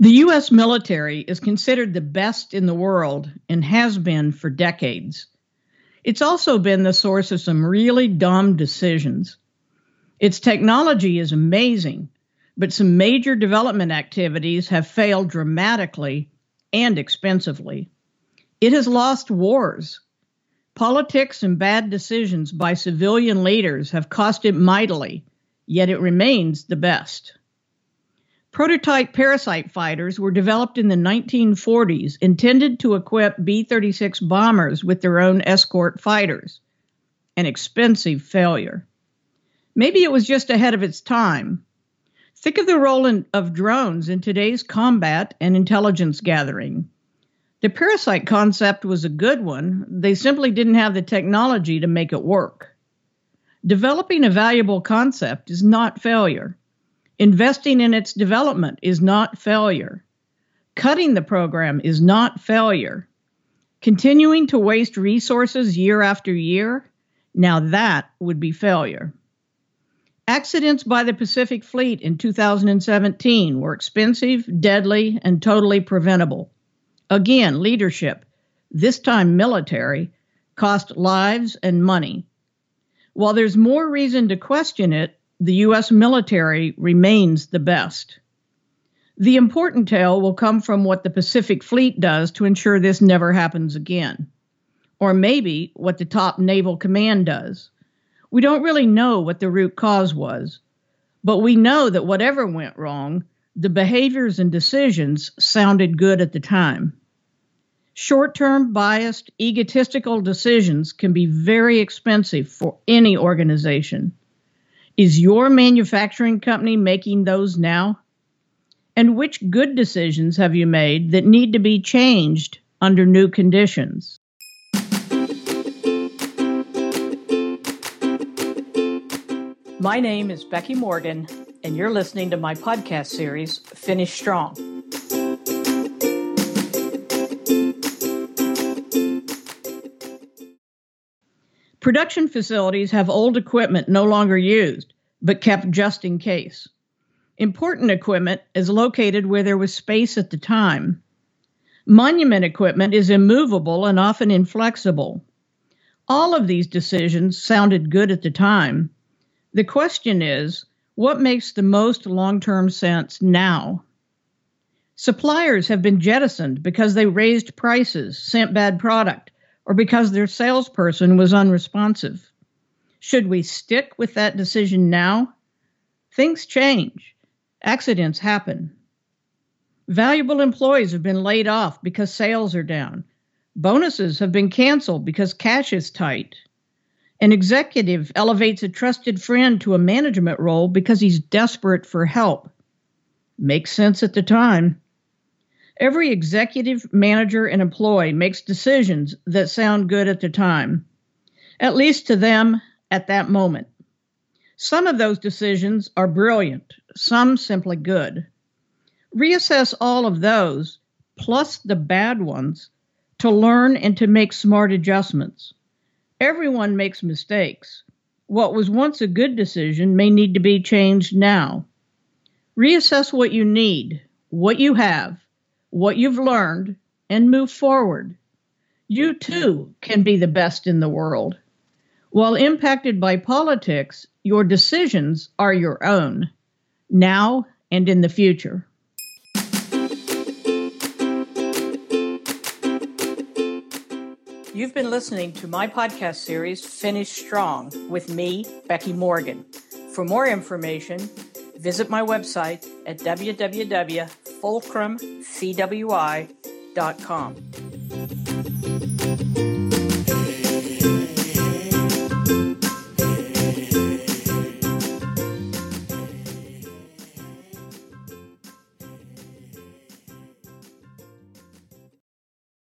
The U.S. military is considered the best in the world and has been for decades. It's also been the source of some really dumb decisions. Its technology is amazing, but some major development activities have failed dramatically and expensively. It has lost wars. Politics and bad decisions by civilian leaders have cost it mightily, yet it remains the best. Prototype parasite fighters were developed in the 1940s, intended to equip B 36 bombers with their own escort fighters. An expensive failure. Maybe it was just ahead of its time. Think of the role in, of drones in today's combat and intelligence gathering. The parasite concept was a good one, they simply didn't have the technology to make it work. Developing a valuable concept is not failure. Investing in its development is not failure. Cutting the program is not failure. Continuing to waste resources year after year, now that would be failure. Accidents by the Pacific Fleet in 2017 were expensive, deadly, and totally preventable. Again, leadership, this time military, cost lives and money. While there's more reason to question it, the U.S. military remains the best. The important tale will come from what the Pacific Fleet does to ensure this never happens again. Or maybe what the top naval command does. We don't really know what the root cause was, but we know that whatever went wrong, the behaviors and decisions sounded good at the time. Short term, biased, egotistical decisions can be very expensive for any organization. Is your manufacturing company making those now? And which good decisions have you made that need to be changed under new conditions? My name is Becky Morgan, and you're listening to my podcast series, Finish Strong. Production facilities have old equipment no longer used, but kept just in case. Important equipment is located where there was space at the time. Monument equipment is immovable and often inflexible. All of these decisions sounded good at the time. The question is what makes the most long term sense now? Suppliers have been jettisoned because they raised prices, sent bad product, or because their salesperson was unresponsive. Should we stick with that decision now? Things change, accidents happen. Valuable employees have been laid off because sales are down. Bonuses have been canceled because cash is tight. An executive elevates a trusted friend to a management role because he's desperate for help. Makes sense at the time. Every executive, manager, and employee makes decisions that sound good at the time, at least to them at that moment. Some of those decisions are brilliant, some simply good. Reassess all of those, plus the bad ones, to learn and to make smart adjustments. Everyone makes mistakes. What was once a good decision may need to be changed now. Reassess what you need, what you have, what you've learned, and move forward. You too can be the best in the world. While impacted by politics, your decisions are your own, now and in the future. You've been listening to my podcast series, Finish Strong, with me, Becky Morgan. For more information, visit my website at www.fulcrumcwi.com.